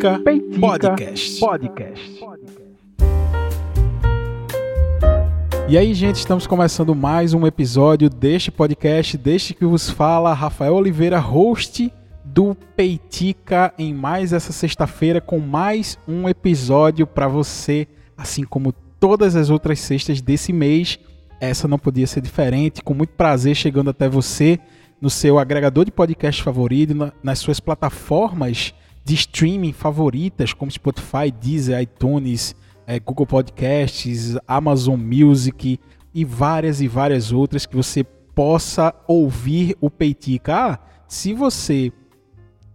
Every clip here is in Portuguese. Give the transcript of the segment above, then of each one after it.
Peitica, Peitica Podcast. Podcast. E aí, gente, estamos começando mais um episódio deste podcast, deste que vos fala Rafael Oliveira, host do Peitica, em mais essa sexta-feira com mais um episódio para você, assim como todas as outras sextas desse mês. Essa não podia ser diferente, com muito prazer chegando até você no seu agregador de podcast favorito, nas suas plataformas de streaming favoritas, como Spotify, Deezer, iTunes, é, Google Podcasts, Amazon Music e várias e várias outras que você possa ouvir o Peitica. Ah, se você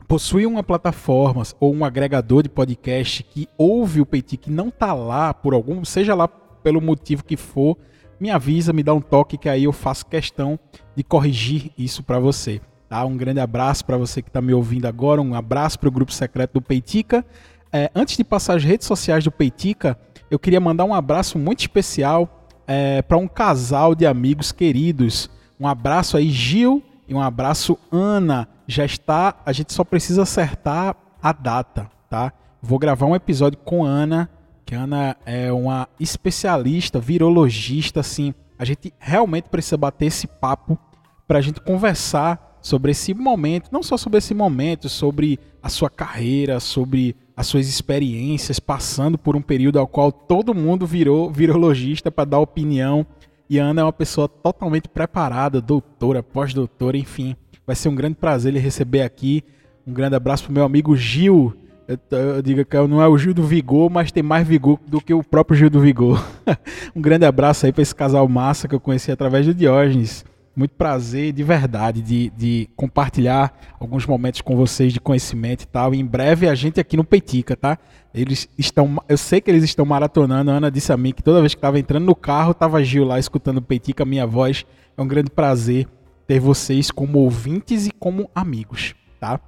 possui uma plataforma ou um agregador de podcast que ouve o Peitica e não está lá por algum, seja lá pelo motivo que for, me avisa, me dá um toque que aí eu faço questão de corrigir isso para você. Tá? Um grande abraço para você que está me ouvindo agora, um abraço para o grupo secreto do Peitica. É, antes de passar as redes sociais do Peitica, eu queria mandar um abraço muito especial é, para um casal de amigos queridos. Um abraço aí, Gil, e um abraço, Ana. Já está, a gente só precisa acertar a data, tá? Vou gravar um episódio com Ana, que Ana é uma especialista, virologista, assim. A gente realmente precisa bater esse papo para a gente conversar sobre esse momento, não só sobre esse momento, sobre a sua carreira, sobre as suas experiências, passando por um período ao qual todo mundo virou virologista para dar opinião. E a Ana é uma pessoa totalmente preparada, doutora, pós-doutora, enfim. Vai ser um grande prazer lhe receber aqui. Um grande abraço para meu amigo Gil. Eu, eu digo que não é o Gil do Vigor, mas tem mais vigor do que o próprio Gil do Vigor. um grande abraço aí para esse casal massa que eu conheci através do Diógenes muito prazer de verdade de, de compartilhar alguns momentos com vocês de conhecimento e tal. E em breve a gente aqui no Peitica, tá? Eles estão, eu sei que eles estão maratonando. A Ana disse a mim que toda vez que estava entrando no carro, tava Gil lá escutando o Peitica, minha voz. É um grande prazer ter vocês como ouvintes e como amigos, tá?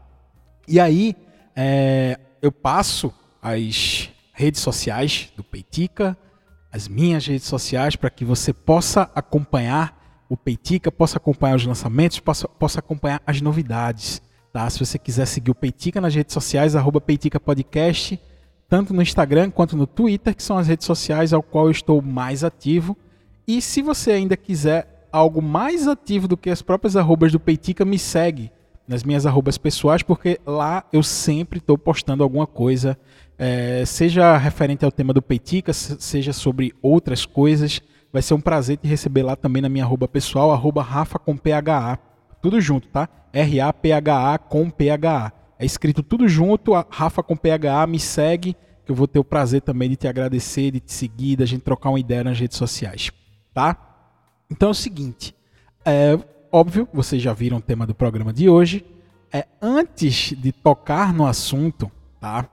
E aí, é, eu passo as redes sociais do Peitica, as minhas redes sociais, para que você possa acompanhar o Peitica, possa acompanhar os lançamentos, possa, possa acompanhar as novidades. Tá? Se você quiser seguir o Peitica nas redes sociais, arroba Peitica Podcast, tanto no Instagram quanto no Twitter, que são as redes sociais ao qual eu estou mais ativo. E se você ainda quiser algo mais ativo do que as próprias arrobas do Peitica, me segue nas minhas arrobas pessoais, porque lá eu sempre estou postando alguma coisa, é, seja referente ao tema do Peitica, seja sobre outras coisas. Vai ser um prazer te receber lá também na minha arroba pessoal, arroba Rafa com PHA. Tudo junto, tá? R-A-P-H-A com PHA. É escrito tudo junto, Rafa com PHA, me segue, que eu vou ter o prazer também de te agradecer, de te seguir, da gente trocar uma ideia nas redes sociais, tá? Então é o seguinte, é óbvio, vocês já viram o tema do programa de hoje. É, antes de tocar no assunto, tá?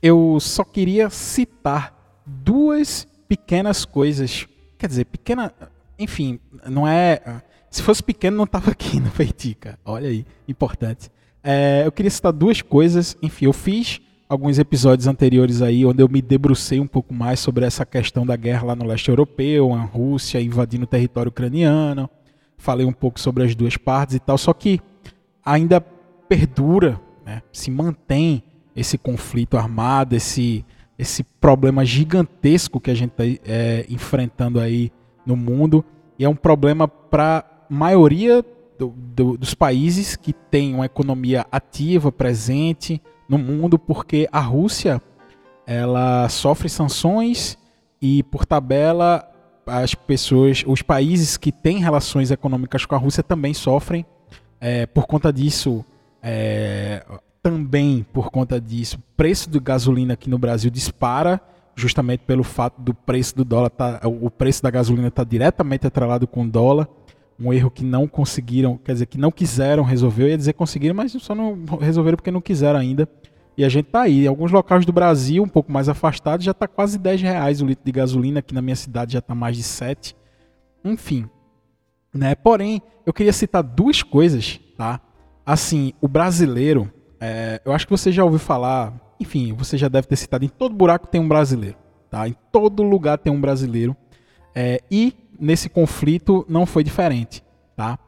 Eu só queria citar duas pequenas coisas Quer dizer, pequena. Enfim, não é. Se fosse pequeno, não estava aqui no Feitica. Olha aí, importante. É, eu queria citar duas coisas. Enfim, eu fiz alguns episódios anteriores aí, onde eu me debrucei um pouco mais sobre essa questão da guerra lá no leste europeu, a Rússia invadindo o território ucraniano. Falei um pouco sobre as duas partes e tal. Só que ainda perdura, né, se mantém esse conflito armado, esse esse problema gigantesco que a gente está é, enfrentando aí no mundo. E é um problema para a maioria do, do, dos países que tem uma economia ativa, presente no mundo, porque a Rússia ela sofre sanções e, por tabela, as pessoas, os países que têm relações econômicas com a Rússia também sofrem. É, por conta disso, é, também por conta disso, o preço do gasolina aqui no Brasil dispara, justamente pelo fato do preço do dólar tá, o preço da gasolina está diretamente atrelado com o dólar. Um erro que não conseguiram, quer dizer, que não quiseram resolver. Eu ia dizer conseguiram, mas só não resolveram porque não quiseram ainda. E a gente tá aí. Em alguns locais do Brasil, um pouco mais afastados, já está quase 10 reais o litro de gasolina. Aqui na minha cidade já está mais de 7. Enfim. Né? Porém, eu queria citar duas coisas, tá? Assim, o brasileiro, é, eu acho que você já ouviu falar, enfim, você já deve ter citado, em todo buraco tem um brasileiro, tá? Em todo lugar tem um brasileiro. É, e nesse conflito não foi diferente, tá?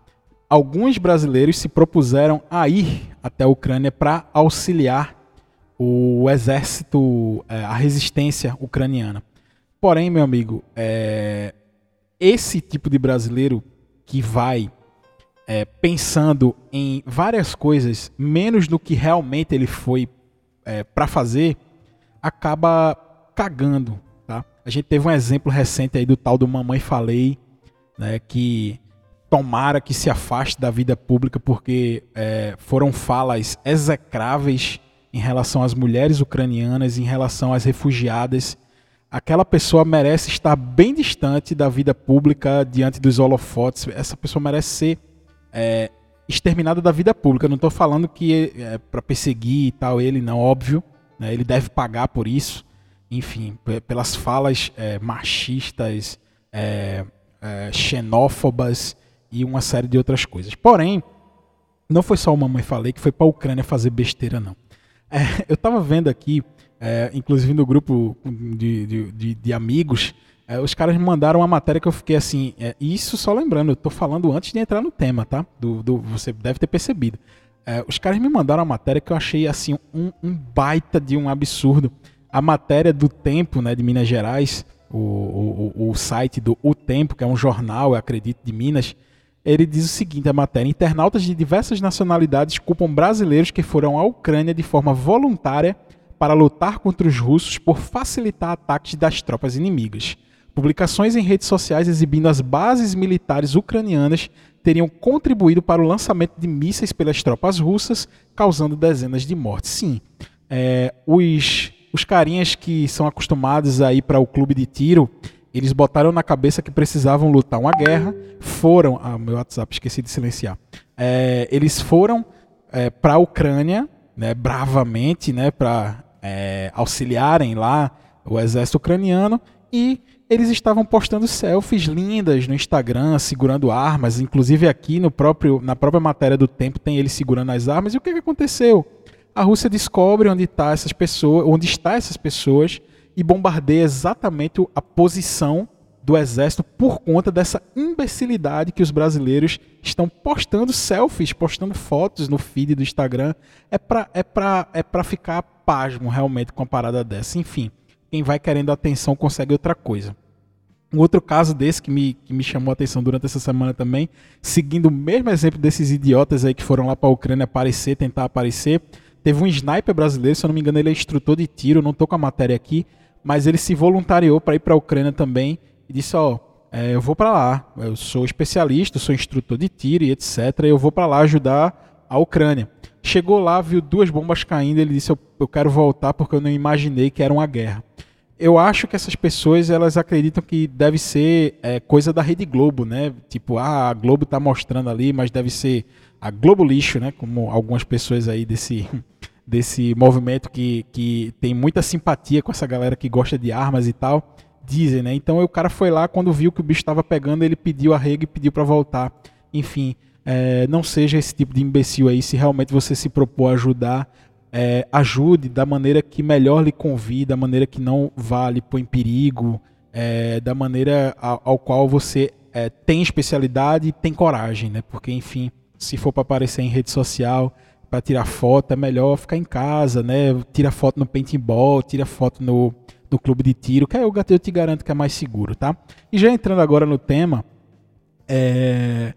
Alguns brasileiros se propuseram a ir até a Ucrânia para auxiliar o exército, é, a resistência ucraniana. Porém, meu amigo, é, esse tipo de brasileiro que vai é, pensando em várias coisas, menos no que realmente ele foi é, para fazer, acaba cagando. Tá? A gente teve um exemplo recente aí do tal do Mamãe Falei, né, que tomara que se afaste da vida pública porque é, foram falas execráveis em relação às mulheres ucranianas, em relação às refugiadas aquela pessoa merece estar bem distante da vida pública diante dos holofotes. Essa pessoa merece ser é, exterminada da vida pública. não estou falando que é para perseguir e tal ele, não, óbvio. Né, ele deve pagar por isso. Enfim, pelas falas é, machistas, é, é, xenófobas e uma série de outras coisas. Porém, não foi só o mamãe falei que foi para a Ucrânia fazer besteira, não. É, eu estava vendo aqui é, inclusive no grupo de, de, de, de amigos, é, os caras me mandaram uma matéria que eu fiquei assim. É, isso só lembrando, eu tô falando antes de entrar no tema, tá? Do, do você deve ter percebido. É, os caras me mandaram uma matéria que eu achei assim um, um, baita de um absurdo. A matéria do Tempo, né, de Minas Gerais, o, o, o site do O Tempo, que é um jornal, eu acredito, de Minas, ele diz o seguinte: a matéria: internautas de diversas nacionalidades culpam brasileiros que foram à Ucrânia de forma voluntária para lutar contra os russos por facilitar ataques das tropas inimigas. Publicações em redes sociais exibindo as bases militares ucranianas teriam contribuído para o lançamento de mísseis pelas tropas russas, causando dezenas de mortes. Sim, é, os, os carinhas que são acostumados a ir para o clube de tiro, eles botaram na cabeça que precisavam lutar uma guerra, foram. Ah, meu WhatsApp, esqueci de silenciar. É, eles foram é, para a Ucrânia, né, bravamente, né, para é, auxiliarem lá o exército ucraniano e eles estavam postando selfies lindas no Instagram, segurando armas. Inclusive aqui no próprio, na própria matéria do tempo tem eles segurando as armas. E o que, que aconteceu? A Rússia descobre onde, tá essas pessoas, onde está essas pessoas e bombardeia exatamente a posição do exército por conta dessa imbecilidade que os brasileiros estão postando selfies, postando fotos no feed do Instagram. É pra, é pra, é pra ficar pasmo realmente com a parada dessa. Enfim, quem vai querendo atenção consegue outra coisa. Um outro caso desse que me, que me chamou a atenção durante essa semana também, seguindo o mesmo exemplo desses idiotas aí que foram lá para a Ucrânia aparecer, tentar aparecer, teve um sniper brasileiro, se eu não me engano ele é instrutor de tiro, não estou com a matéria aqui, mas ele se voluntariou para ir para a Ucrânia também e disse, ó, é, eu vou para lá, eu sou especialista, sou instrutor de tiro e etc, eu vou para lá ajudar a Ucrânia. Chegou lá, viu duas bombas caindo, ele disse: eu, eu quero voltar porque eu não imaginei que era uma guerra. Eu acho que essas pessoas elas acreditam que deve ser é, coisa da Rede Globo, né? Tipo, ah, a Globo está mostrando ali, mas deve ser a Globo lixo, né? Como algumas pessoas aí desse, desse movimento que, que tem muita simpatia com essa galera que gosta de armas e tal, dizem, né? Então o cara foi lá, quando viu que o bicho estava pegando, ele pediu arrego e pediu para voltar. Enfim, é, não seja esse tipo de imbecil aí. Se realmente você se propor a ajudar, é, ajude da maneira que melhor lhe convida, da maneira que não vá lhe pôr em perigo, é, da maneira ao, ao qual você é, tem especialidade e tem coragem, né? Porque, enfim, se for para aparecer em rede social, para tirar foto, é melhor ficar em casa, né? Tira foto no paintball, tira foto no, no clube de tiro, que aí eu, eu te garanto que é mais seguro, tá? E já entrando agora no tema, é,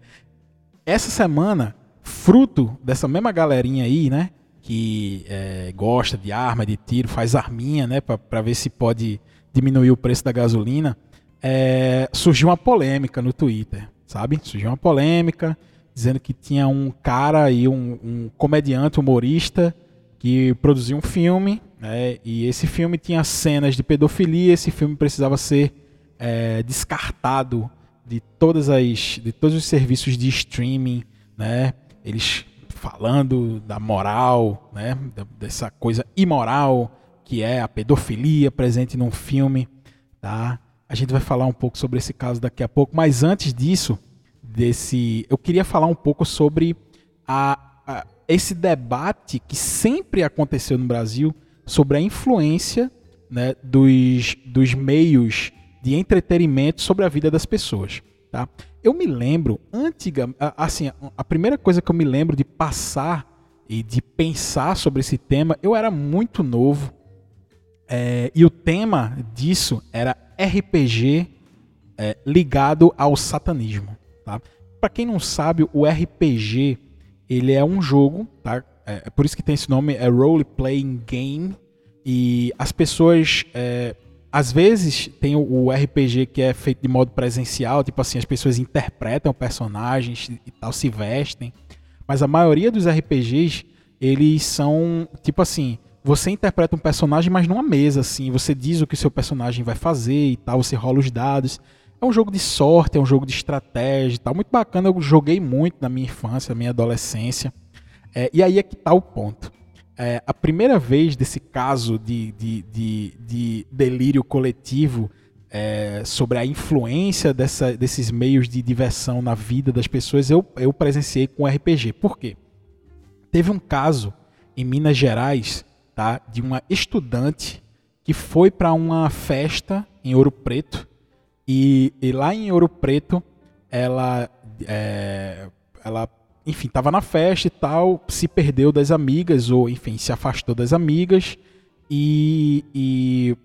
essa semana, fruto dessa mesma galerinha aí, né? Que é, gosta de arma, de tiro, faz arminha, né? Para ver se pode diminuir o preço da gasolina. É, surgiu uma polêmica no Twitter, sabe? Surgiu uma polêmica dizendo que tinha um cara aí, um, um comediante, humorista, que produziu um filme, né? E esse filme tinha cenas de pedofilia. Esse filme precisava ser é, descartado de todas as de todos os serviços de streaming, né? Eles falando da moral, né? Dessa coisa imoral que é a pedofilia presente num filme, tá? A gente vai falar um pouco sobre esse caso daqui a pouco, mas antes disso, desse, eu queria falar um pouco sobre a, a esse debate que sempre aconteceu no Brasil sobre a influência né, dos, dos meios de entretenimento sobre a vida das pessoas. Tá? Eu me lembro, antiga, assim, a primeira coisa que eu me lembro de passar e de pensar sobre esse tema, eu era muito novo. É, e o tema disso era RPG é, ligado ao satanismo. Tá? Para quem não sabe, o RPG ele é um jogo, tá? É, é, por isso que tem esse nome, é Role Playing Game. E as pessoas. É, às vezes tem o, RPG que é feito de modo presencial, tipo assim, as pessoas interpretam personagens e tal, se vestem. Mas a maioria dos RPGs, eles são, tipo assim, você interpreta um personagem, mas numa mesa, assim. Você diz o que o seu personagem vai fazer e tal, você rola os dados. É um jogo de sorte, é um jogo de estratégia e tal. Muito bacana, eu joguei muito na minha infância, na minha adolescência. É, e aí é que tá o ponto. É, a primeira vez desse caso de, de, de, de delírio coletivo é, sobre a influência dessa, desses meios de diversão na vida das pessoas, eu, eu presenciei com RPG. Por quê? Teve um caso em Minas Gerais tá, de uma estudante que foi para uma festa em Ouro Preto e, e lá em Ouro Preto ela, é, ela enfim, estava na festa e tal, se perdeu das amigas ou enfim se afastou das amigas e, e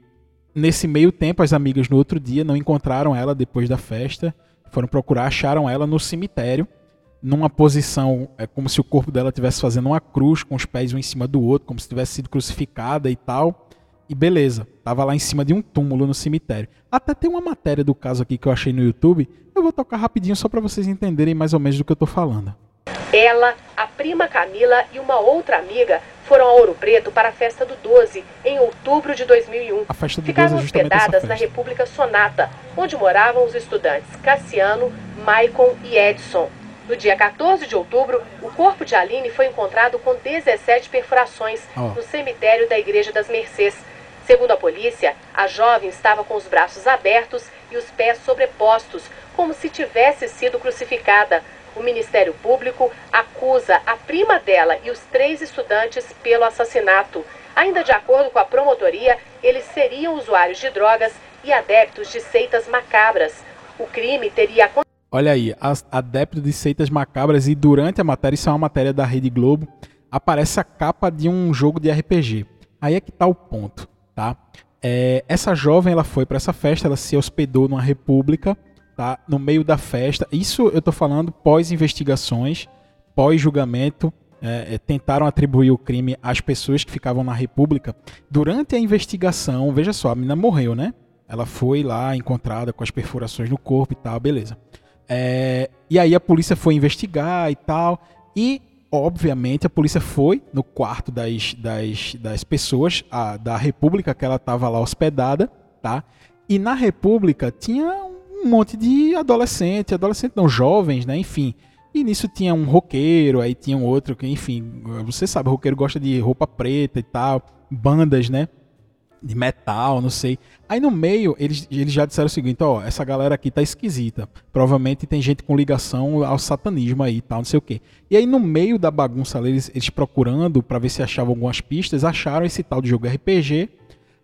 nesse meio tempo as amigas no outro dia não encontraram ela depois da festa, foram procurar, acharam ela no cemitério numa posição é como se o corpo dela estivesse fazendo uma cruz com os pés um em cima do outro, como se tivesse sido crucificada e tal. E beleza, tava lá em cima de um túmulo no cemitério. Até tem uma matéria do caso aqui que eu achei no YouTube. Eu vou tocar rapidinho só para vocês entenderem mais ou menos do que eu tô falando. Ela, a prima Camila e uma outra amiga foram a Ouro Preto para a festa do 12 em outubro de 2001. A festa do Ficaram 12 é hospedadas na República Sonata, onde moravam os estudantes Cassiano, Maicon e Edson. No dia 14 de outubro, o corpo de Aline foi encontrado com 17 perfurações oh. no cemitério da Igreja das Mercês. Segundo a polícia, a jovem estava com os braços abertos e os pés sobrepostos, como se tivesse sido crucificada. O Ministério Público acusa a prima dela e os três estudantes pelo assassinato. Ainda de acordo com a promotoria, eles seriam usuários de drogas e adeptos de seitas macabras. O crime teria. Olha aí, adepto de seitas macabras e durante a matéria, isso é uma matéria da Rede Globo, aparece a capa de um jogo de RPG. Aí é que tá o ponto, tá? É, essa jovem, ela foi para essa festa, ela se hospedou numa república, tá? No meio da festa. Isso eu tô falando pós-investigações, pós-julgamento, é, é, tentaram atribuir o crime às pessoas que ficavam na república. Durante a investigação, veja só, a menina morreu, né? Ela foi lá encontrada com as perfurações no corpo e tal, beleza. É, e aí a polícia foi investigar e tal. E, obviamente, a polícia foi no quarto das, das, das pessoas a, da República que ela estava lá hospedada, tá? E na República tinha um monte de adolescente, adolescente não, jovens, né? Enfim. E nisso tinha um roqueiro, aí tinha um outro que, enfim, você sabe, roqueiro gosta de roupa preta e tal, bandas, né? de metal, não sei. Aí no meio, eles, eles já disseram o seguinte, ó, essa galera aqui tá esquisita. Provavelmente tem gente com ligação ao satanismo aí e tal, não sei o quê. E aí no meio da bagunça eles, eles procurando para ver se achavam algumas pistas, acharam esse tal de jogo RPG.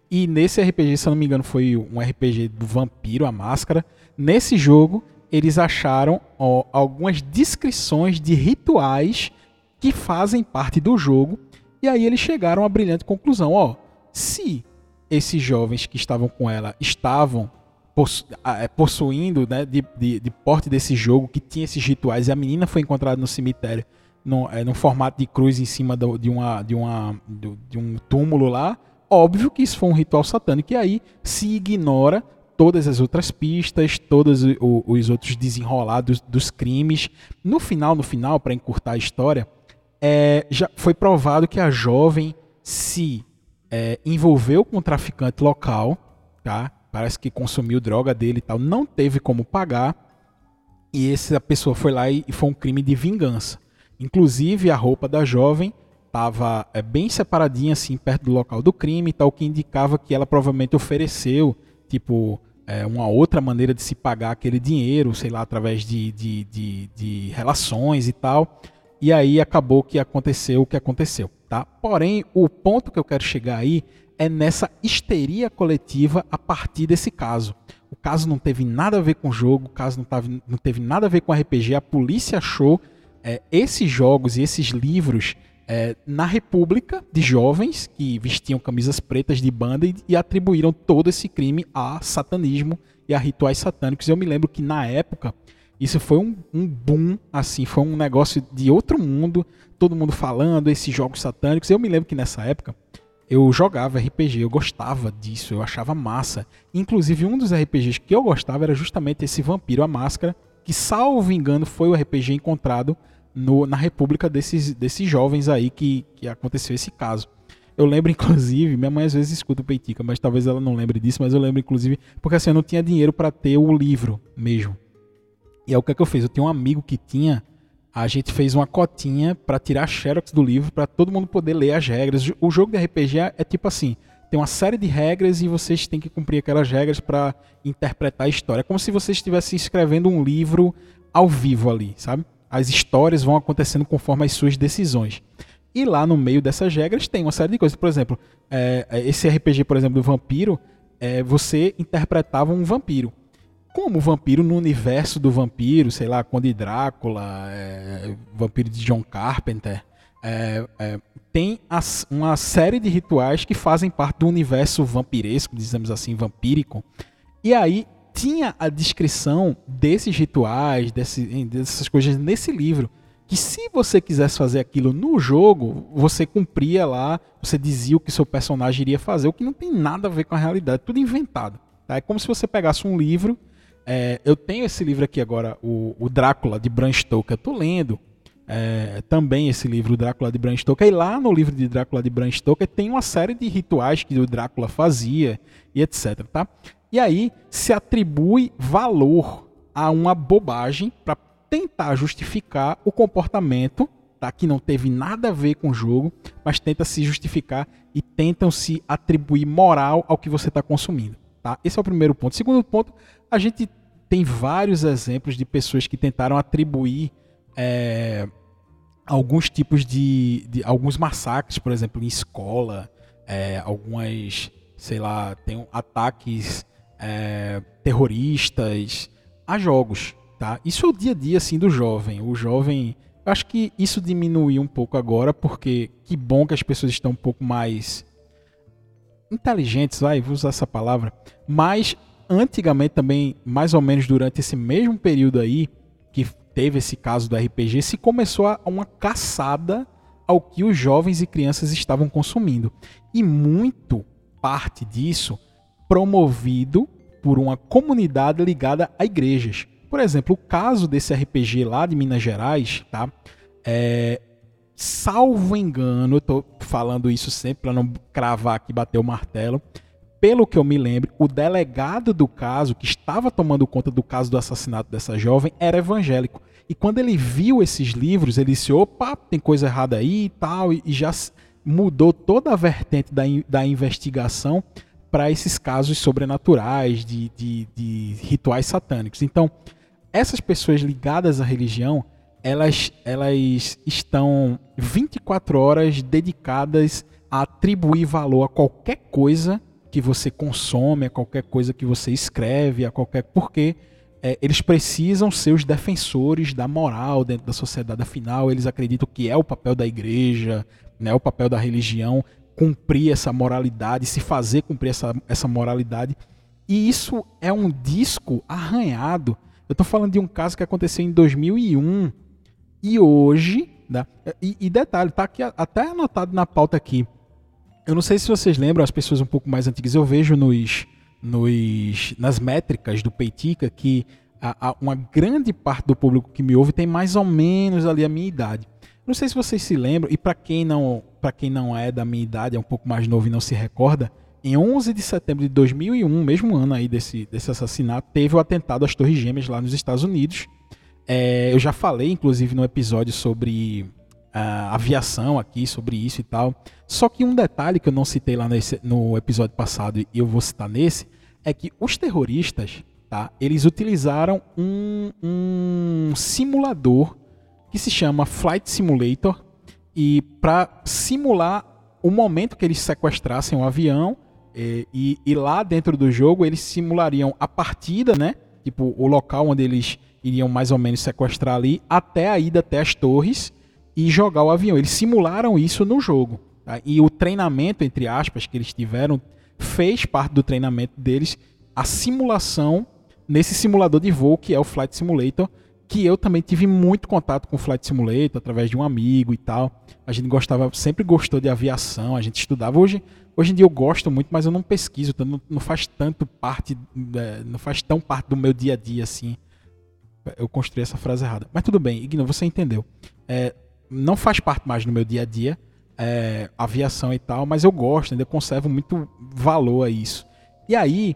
E nesse RPG, se eu não me engano, foi um RPG do Vampiro, a Máscara. Nesse jogo, eles acharam ó, algumas descrições de rituais que fazem parte do jogo. E aí eles chegaram à brilhante conclusão, ó, se esses jovens que estavam com ela estavam possu é, possuindo, né, de, de, de, porte desse jogo, que tinha esses rituais, e a menina foi encontrada no cemitério, no, é, no formato de cruz em cima do, de, uma, de, uma, de um túmulo lá, óbvio que isso foi um ritual satânico, e aí se ignora todas as outras pistas, todos os outros desenrolados dos crimes. No final, no final, para encurtar a história, é, já foi provado que a jovem se é, envolveu com um traficante local, tá? Parece que consumiu droga dele e tal, não teve como pagar. E essa pessoa foi lá e, e foi um crime de vingança. Inclusive a roupa da jovem estava é, bem separadinha assim perto do local do crime, tal que indicava que ela provavelmente ofereceu tipo é, uma outra maneira de se pagar aquele dinheiro, sei lá, através de, de, de, de relações e tal. E aí acabou que aconteceu o que aconteceu. Tá? Porém, o ponto que eu quero chegar aí é nessa histeria coletiva a partir desse caso. O caso não teve nada a ver com o jogo, o caso não, tava, não teve nada a ver com RPG. A polícia achou é, esses jogos e esses livros é, na República de jovens que vestiam camisas pretas de banda e, e atribuíram todo esse crime a satanismo e a rituais satânicos. Eu me lembro que na época isso foi um, um, boom, assim, foi um negócio de outro mundo, todo mundo falando esses jogos satânicos. Eu me lembro que nessa época eu jogava RPG, eu gostava disso, eu achava massa. Inclusive, um dos RPGs que eu gostava era justamente esse Vampiro a Máscara, que, salvo engano, foi o RPG encontrado no, na República desses, desses jovens aí que, que aconteceu esse caso. Eu lembro, inclusive, minha mãe às vezes escuta o Peitica, mas talvez ela não lembre disso, mas eu lembro, inclusive, porque assim, eu não tinha dinheiro para ter o livro mesmo. E aí o que, é que eu fiz? Eu tinha um amigo que tinha. A gente fez uma cotinha para tirar xerox do livro para todo mundo poder ler as regras. O jogo de RPG é, é tipo assim: tem uma série de regras e vocês têm que cumprir aquelas regras para interpretar a história. É como se vocês estivessem escrevendo um livro ao vivo ali, sabe? As histórias vão acontecendo conforme as suas decisões. E lá no meio dessas regras tem uma série de coisas. Por exemplo, é, é esse RPG, por exemplo, do vampiro, é, você interpretava um vampiro como vampiro no universo do vampiro, sei lá, Conde Drácula, é, vampiro de John Carpenter, é, é, tem as, uma série de rituais que fazem parte do universo vampiresco, dizemos assim, vampírico. E aí tinha a descrição desses rituais, desse, dessas coisas nesse livro. Que se você quisesse fazer aquilo no jogo, você cumpria lá, você dizia o que seu personagem iria fazer, o que não tem nada a ver com a realidade, tudo inventado. Tá? É como se você pegasse um livro é, eu tenho esse livro aqui agora, o, o Drácula de Bram Stoker. Eu tô lendo é, também esse livro, Drácula de Bram Stoker. E lá no livro de Drácula de Bram Stoker tem uma série de rituais que o Drácula fazia e etc. Tá? E aí se atribui valor a uma bobagem para tentar justificar o comportamento tá? que não teve nada a ver com o jogo, mas tenta se justificar e tentam se atribuir moral ao que você está consumindo. Tá? Esse é o primeiro ponto. Segundo ponto, a gente tem vários exemplos de pessoas que tentaram atribuir é, alguns tipos de, de, alguns massacres, por exemplo, em escola, é, algumas, sei lá, tem ataques é, terroristas a jogos, tá? Isso é o dia a dia assim do jovem. O jovem, acho que isso diminuiu um pouco agora, porque que bom que as pessoas estão um pouco mais inteligentes, vai, vou usar essa palavra, mas antigamente também, mais ou menos durante esse mesmo período aí, que teve esse caso do RPG, se começou a uma caçada ao que os jovens e crianças estavam consumindo. E muito parte disso promovido por uma comunidade ligada a igrejas. Por exemplo, o caso desse RPG lá de Minas Gerais, tá? É, salvo engano, eu tô falando isso sempre para não cravar aqui, bater o martelo pelo que eu me lembro, o delegado do caso, que estava tomando conta do caso do assassinato dessa jovem, era evangélico. E quando ele viu esses livros, ele disse: opa, tem coisa errada aí e tal, e já mudou toda a vertente da, da investigação para esses casos sobrenaturais, de, de, de rituais satânicos. Então, essas pessoas ligadas à religião, elas, elas estão 24 horas dedicadas a atribuir valor a qualquer coisa que você consome, a qualquer coisa que você escreve, a qualquer. Porque é, eles precisam ser os defensores da moral dentro da sociedade. Afinal, eles acreditam que é o papel da igreja, né, o papel da religião, cumprir essa moralidade, se fazer cumprir essa, essa moralidade. E isso é um disco arranhado. Eu estou falando de um caso que aconteceu em 2001 e hoje, né, e, e detalhe, tá aqui até anotado na pauta aqui. Eu não sei se vocês lembram, as pessoas um pouco mais antigas, eu vejo nos, nos, nas métricas do Peitica que a, a, uma grande parte do público que me ouve tem mais ou menos ali a minha idade. Não sei se vocês se lembram, e para quem não para quem não é da minha idade, é um pouco mais novo e não se recorda, em 11 de setembro de 2001, mesmo ano aí desse, desse assassinato, teve o atentado às Torres Gêmeas lá nos Estados Unidos. É, eu já falei, inclusive, no episódio sobre uh, aviação aqui, sobre isso e tal. Só que um detalhe que eu não citei lá nesse, no episódio passado e eu vou citar nesse, é que os terroristas, tá, eles utilizaram um, um simulador que se chama Flight Simulator e para simular o momento que eles sequestrassem o um avião e, e, e, lá dentro do jogo eles simulariam a partida, né? Tipo, o local onde eles iriam mais ou menos sequestrar ali, até a ida até as torres e jogar o avião. Eles simularam isso no jogo. Tá? E o treinamento, entre aspas, que eles tiveram, fez parte do treinamento deles a simulação nesse simulador de voo que é o Flight Simulator, que eu também tive muito contato com o Flight Simulator através de um amigo e tal. A gente gostava, sempre gostou de aviação, a gente estudava. Hoje, hoje em dia eu gosto muito, mas eu não pesquiso, então não, não faz tanto parte, é, não faz tão parte do meu dia a dia assim. Eu construí essa frase errada. Mas tudo bem, Igno, você entendeu. É, não faz parte mais do meu dia a dia, é, aviação e tal, mas eu gosto, ainda conservo muito valor a isso. E aí,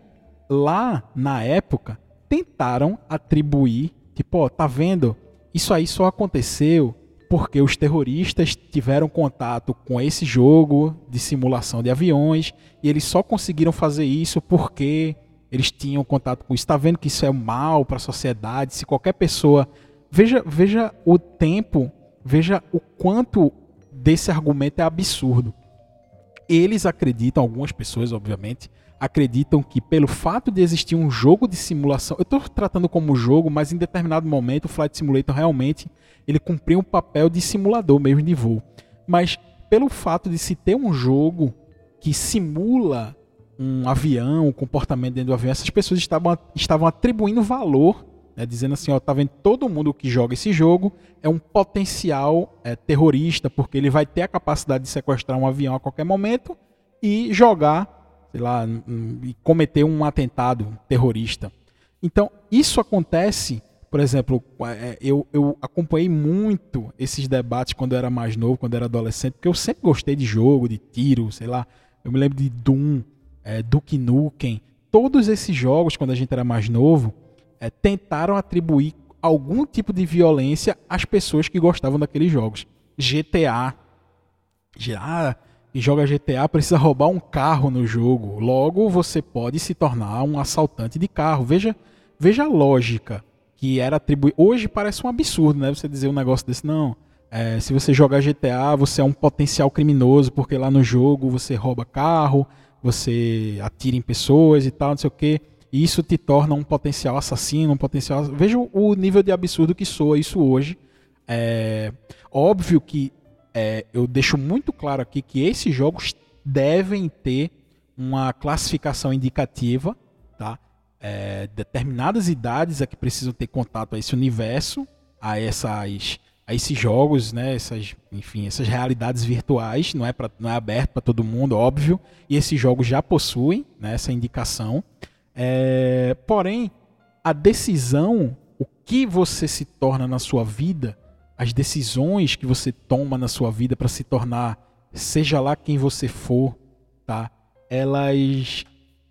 lá na época, tentaram atribuir, tipo, ó, tá vendo? Isso aí só aconteceu porque os terroristas tiveram contato com esse jogo de simulação de aviões e eles só conseguiram fazer isso porque eles tinham contato com isso. Está vendo que isso é mal para a sociedade? Se qualquer pessoa. Veja, veja o tempo, veja o quanto desse argumento é absurdo. Eles acreditam, algumas pessoas, obviamente, acreditam que pelo fato de existir um jogo de simulação, eu estou tratando como jogo, mas em determinado momento o Flight Simulator realmente ele cumpriu um papel de simulador mesmo de voo. Mas pelo fato de se ter um jogo que simula um avião, o um comportamento dentro do avião, essas pessoas estavam, estavam atribuindo valor né, dizendo assim, ó, tá vendo todo mundo que joga esse jogo é um potencial é, terrorista, porque ele vai ter a capacidade de sequestrar um avião a qualquer momento e jogar, sei lá, e cometer um atentado terrorista. Então, isso acontece, por exemplo, é, eu, eu acompanhei muito esses debates quando eu era mais novo, quando eu era adolescente, porque eu sempre gostei de jogo, de tiro, sei lá, eu me lembro de Doom, é, Duke Nukem, todos esses jogos, quando a gente era mais novo, é, tentaram atribuir algum tipo de violência às pessoas que gostavam daqueles jogos. GTA. Já e joga GTA precisa roubar um carro no jogo. Logo você pode se tornar um assaltante de carro. Veja, veja a lógica que era atribuir. Hoje parece um absurdo, né? Você dizer um negócio desse não. É, se você jogar GTA, você é um potencial criminoso porque lá no jogo você rouba carro, você atira em pessoas e tal, não sei o que. E isso te torna um potencial assassino, um potencial. Veja o nível de absurdo que soa isso hoje. É óbvio que é, eu deixo muito claro aqui que esses jogos devem ter uma classificação indicativa, tá? É, determinadas idades é que precisam ter contato a esse universo, a essas a esses jogos, né, essas, enfim, essas realidades virtuais, não é, pra, não é aberto para todo mundo, óbvio, e esses jogos já possuem né, essa indicação. É, porém, a decisão, o que você se torna na sua vida, as decisões que você toma na sua vida para se tornar, seja lá quem você for, tá? Elas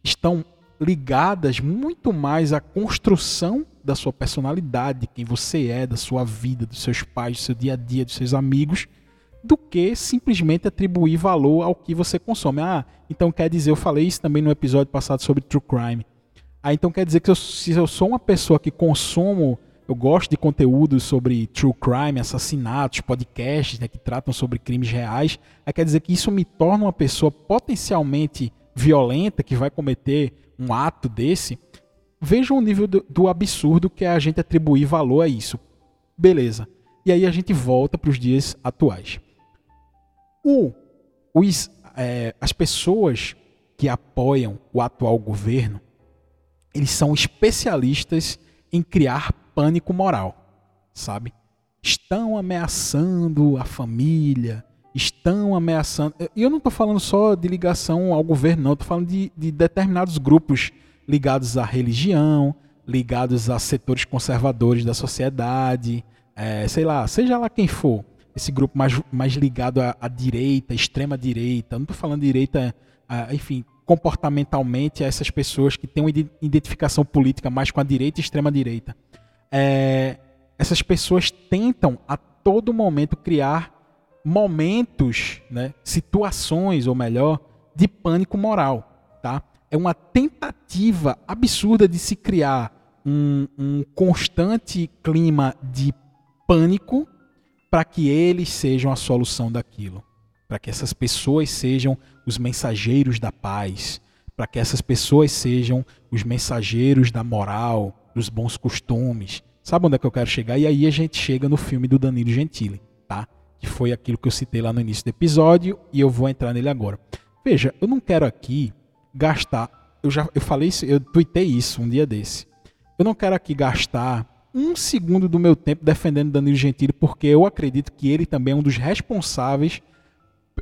estão ligadas muito mais à construção da sua personalidade, quem você é, da sua vida, dos seus pais, do seu dia a dia, dos seus amigos, do que simplesmente atribuir valor ao que você consome. Ah, então quer dizer, eu falei isso também no episódio passado sobre true crime. Ah, então quer dizer que eu, se eu sou uma pessoa que consumo, eu gosto de conteúdos sobre true crime, assassinatos, podcasts né, que tratam sobre crimes reais, aí quer dizer que isso me torna uma pessoa potencialmente violenta que vai cometer um ato desse. Veja o nível do, do absurdo que é a gente atribuir valor a isso. Beleza. E aí a gente volta para os dias atuais. O, os, é, as pessoas que apoiam o atual governo eles são especialistas em criar pânico moral, sabe? Estão ameaçando a família, estão ameaçando. E eu não estou falando só de ligação ao governo, não. Estou falando de, de determinados grupos ligados à religião, ligados a setores conservadores da sociedade, é, sei lá, seja lá quem for. Esse grupo mais, mais ligado à, à direita, extrema direita. Não estou falando direita, enfim, comportamentalmente a essas pessoas que têm uma identificação política mais com a direita e extrema direita. É, essas pessoas tentam a todo momento criar momentos, né, situações, ou melhor, de pânico moral. Tá? É uma tentativa absurda de se criar um, um constante clima de pânico para que eles sejam a solução daquilo para que essas pessoas sejam os mensageiros da paz, para que essas pessoas sejam os mensageiros da moral, dos bons costumes. Sabe onde é que eu quero chegar? E aí a gente chega no filme do Danilo Gentili, tá? Que foi aquilo que eu citei lá no início do episódio e eu vou entrar nele agora. Veja, eu não quero aqui gastar. Eu já eu falei isso, eu tuitei isso um dia desse. Eu não quero aqui gastar um segundo do meu tempo defendendo Danilo Gentili, porque eu acredito que ele também é um dos responsáveis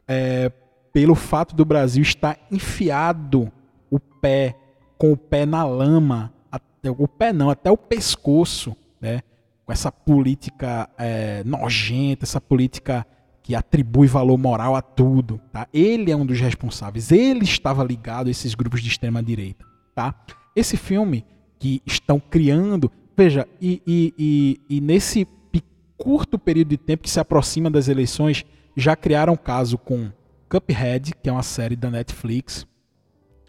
é, pelo fato do Brasil estar enfiado o pé com o pé na lama, o pé não, até o pescoço, né? com essa política é, nojenta, essa política que atribui valor moral a tudo. Tá? Ele é um dos responsáveis. Ele estava ligado a esses grupos de extrema direita. Tá? Esse filme que estão criando, veja, e, e, e, e nesse curto período de tempo que se aproxima das eleições, já criaram caso com Cuphead, que é uma série da Netflix.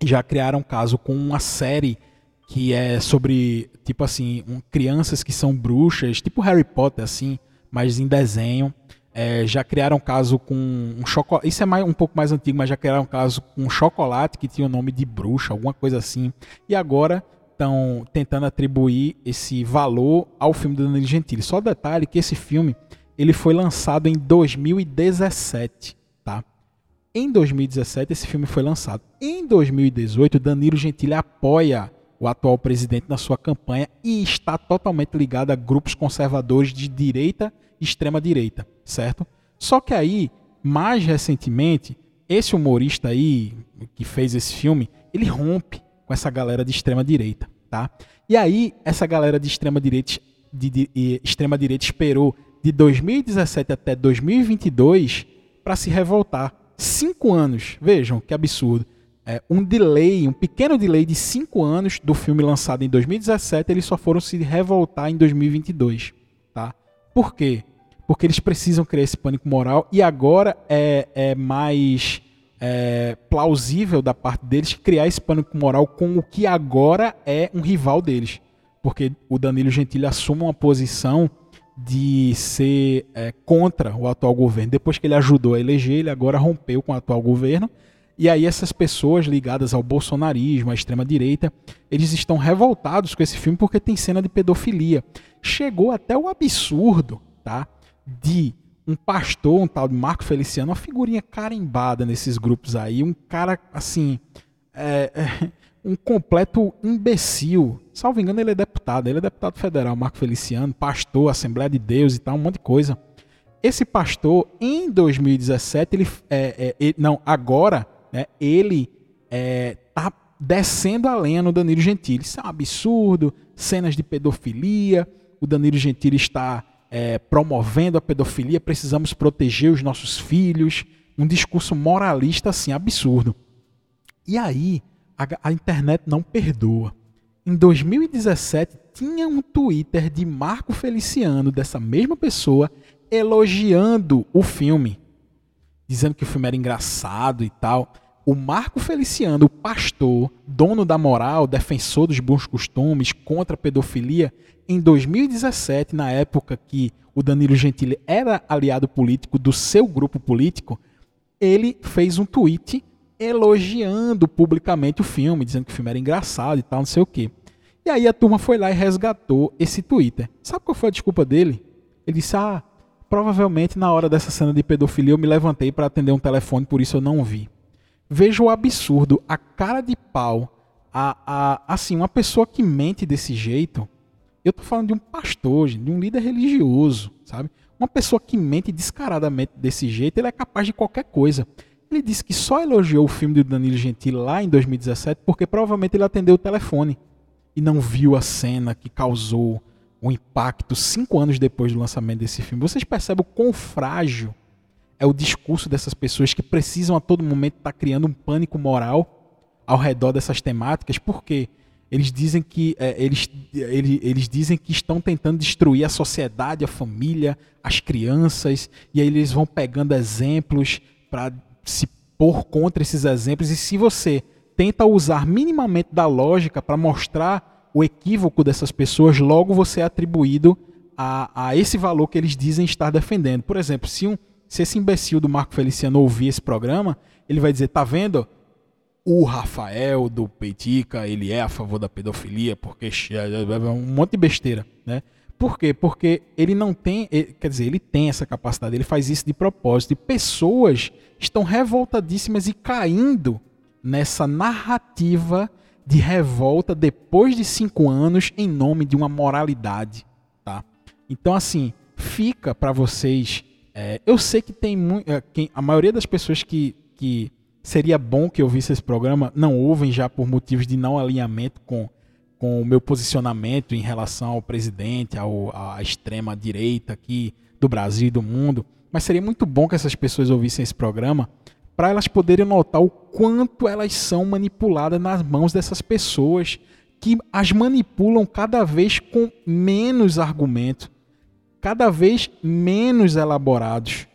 Já criaram caso com uma série que é sobre, tipo assim, um, crianças que são bruxas, tipo Harry Potter, assim, mas em desenho. É, já criaram caso com um chocolate. Isso é mais, um pouco mais antigo, mas já criaram caso com um chocolate que tinha o nome de bruxa, alguma coisa assim. E agora estão tentando atribuir esse valor ao filme do Danilo Gentili. Só detalhe que esse filme ele foi lançado em 2017, tá? Em 2017 esse filme foi lançado. Em 2018 Danilo Gentili apoia o atual presidente na sua campanha e está totalmente ligado a grupos conservadores de direita e extrema direita, certo? Só que aí, mais recentemente, esse humorista aí que fez esse filme, ele rompe com essa galera de extrema direita, tá? E aí essa galera de extrema direita de, de, de extrema direita esperou de 2017 até 2022 para se revoltar. Cinco anos, vejam que absurdo é, um delay, um pequeno delay de cinco anos do filme lançado em 2017, eles só foram se revoltar em 2022, tá? Por quê? Porque eles precisam criar esse pânico moral e agora é, é mais é, plausível da parte deles criar esse pânico moral com o que agora é um rival deles, porque o Danilo Gentili assume uma posição de ser é, contra o atual governo. Depois que ele ajudou a eleger, ele agora rompeu com o atual governo e aí essas pessoas ligadas ao bolsonarismo, à extrema direita, eles estão revoltados com esse filme porque tem cena de pedofilia. Chegou até o absurdo, tá? De um pastor, um tal de Marco Feliciano, uma figurinha carimbada nesses grupos aí, um cara assim, é, é, um completo imbecil. Salvo engano, ele é deputado, ele é deputado federal, Marco Feliciano, pastor, Assembleia de Deus e tal, um monte de coisa. Esse pastor, em 2017, ele, é, é, ele não, agora né, ele é, tá descendo a lenha no Danilo Gentili. Isso é um absurdo, cenas de pedofilia, o Danilo Gentili está é, promovendo a pedofilia, precisamos proteger os nossos filhos, um discurso moralista assim, absurdo. E aí, a, a internet não perdoa. Em 2017, tinha um Twitter de Marco Feliciano, dessa mesma pessoa, elogiando o filme dizendo que o filme era engraçado e tal. O Marco Feliciano, o pastor, dono da moral, defensor dos bons costumes, contra a pedofilia, em 2017, na época que o Danilo Gentili era aliado político do seu grupo político, ele fez um tweet elogiando publicamente o filme, dizendo que o filme era engraçado e tal, não sei o quê. E aí a turma foi lá e resgatou esse Twitter. Sabe qual foi a desculpa dele? Ele disse: Ah, Provavelmente na hora dessa cena de pedofilia eu me levantei para atender um telefone, por isso eu não vi. Veja o absurdo, a cara de pau, a, a, assim, uma pessoa que mente desse jeito. Eu tô falando de um pastor, de um líder religioso, sabe? Uma pessoa que mente descaradamente desse jeito, ele é capaz de qualquer coisa. Ele disse que só elogiou o filme do Danilo Gentili lá em 2017 porque provavelmente ele atendeu o telefone e não viu a cena que causou o impacto cinco anos depois do lançamento desse filme. Vocês percebem o quão frágil é o discurso dessas pessoas que precisam a todo momento estar tá criando um pânico moral ao redor dessas temáticas, porque eles dizem que é, eles, eles, dizem que estão tentando destruir a sociedade, a família, as crianças, e aí eles vão pegando exemplos para se pôr contra esses exemplos. E se você tenta usar minimamente da lógica para mostrar o equívoco dessas pessoas, logo você é atribuído a, a esse valor que eles dizem estar defendendo. Por exemplo, se, um, se esse imbecil do Marco Feliciano ouvir esse programa, ele vai dizer: tá vendo? O Rafael do Peitica, ele é a favor da pedofilia, porque é um monte de besteira, né? Por quê? Porque ele não tem, quer dizer, ele tem essa capacidade, ele faz isso de propósito. E pessoas estão revoltadíssimas e caindo nessa narrativa de revolta depois de cinco anos em nome de uma moralidade, tá? Então, assim, fica para vocês. É, eu sei que tem muito. É, a maioria das pessoas que, que seria bom que eu visse esse programa não ouvem já por motivos de não alinhamento com com o meu posicionamento em relação ao presidente, ao, à extrema direita aqui do Brasil e do mundo, mas seria muito bom que essas pessoas ouvissem esse programa para elas poderem notar o quanto elas são manipuladas nas mãos dessas pessoas que as manipulam cada vez com menos argumento, cada vez menos elaborados,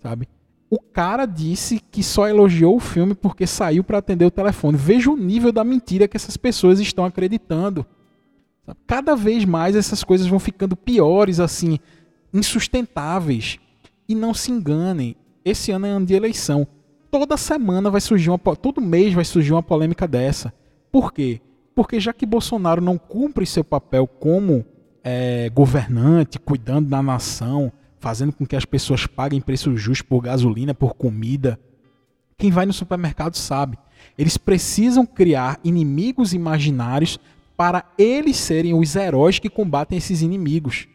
sabe? O cara disse que só elogiou o filme porque saiu para atender o telefone. Veja o nível da mentira que essas pessoas estão acreditando. Cada vez mais essas coisas vão ficando piores, assim, insustentáveis. E não se enganem, esse ano é ano de eleição. Toda semana vai surgir uma, todo mês vai surgir uma polêmica dessa. Por quê? Porque já que Bolsonaro não cumpre seu papel como é, governante, cuidando da nação, fazendo com que as pessoas paguem preço justo por gasolina, por comida. Quem vai no supermercado sabe. Eles precisam criar inimigos imaginários para eles serem os heróis que combatem esses inimigos.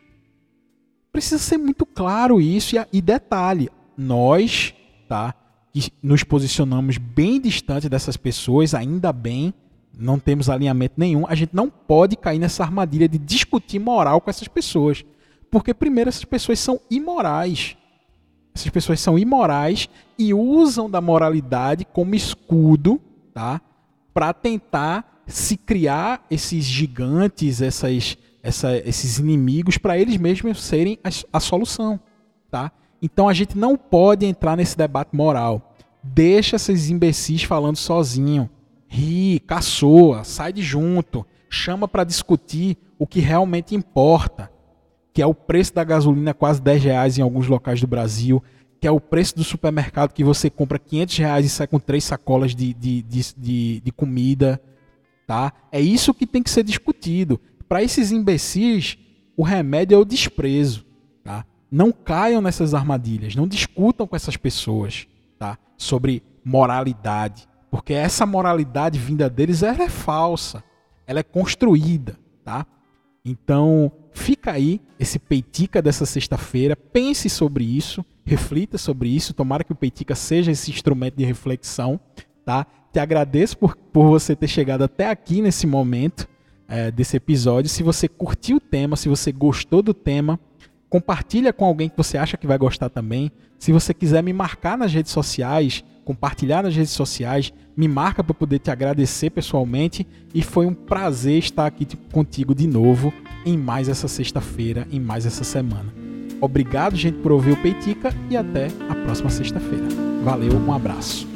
Precisa ser muito claro isso e, detalhe, nós, tá, que nos posicionamos bem distante dessas pessoas, ainda bem, não temos alinhamento nenhum, a gente não pode cair nessa armadilha de discutir moral com essas pessoas. Porque, primeiro, essas pessoas são imorais. Essas pessoas são imorais e usam da moralidade como escudo, tá? Para tentar se criar esses gigantes, essas, essa, esses inimigos, para eles mesmos serem a, a solução, tá? Então a gente não pode entrar nesse debate moral. Deixa esses imbecis falando sozinho. Ri, caçoa, sai de junto, chama para discutir o que realmente importa que é o preço da gasolina quase 10 reais em alguns locais do Brasil, que é o preço do supermercado que você compra 500 reais e sai com três sacolas de, de, de, de, de comida. Tá? É isso que tem que ser discutido. Para esses imbecis, o remédio é o desprezo. Tá? Não caiam nessas armadilhas, não discutam com essas pessoas tá? sobre moralidade. Porque essa moralidade vinda deles ela é falsa, ela é construída. Tá? Então, fica aí esse Peitica dessa sexta-feira. Pense sobre isso, reflita sobre isso. Tomara que o Peitica seja esse instrumento de reflexão. Tá? Te agradeço por, por você ter chegado até aqui nesse momento é, desse episódio. Se você curtiu o tema, se você gostou do tema, compartilha com alguém que você acha que vai gostar também. Se você quiser me marcar nas redes sociais, compartilhar nas redes sociais, me marca para poder te agradecer pessoalmente e foi um prazer estar aqui contigo de novo em mais essa sexta-feira, em mais essa semana. Obrigado, gente, por ouvir o Peitica e até a próxima sexta-feira. Valeu, um abraço.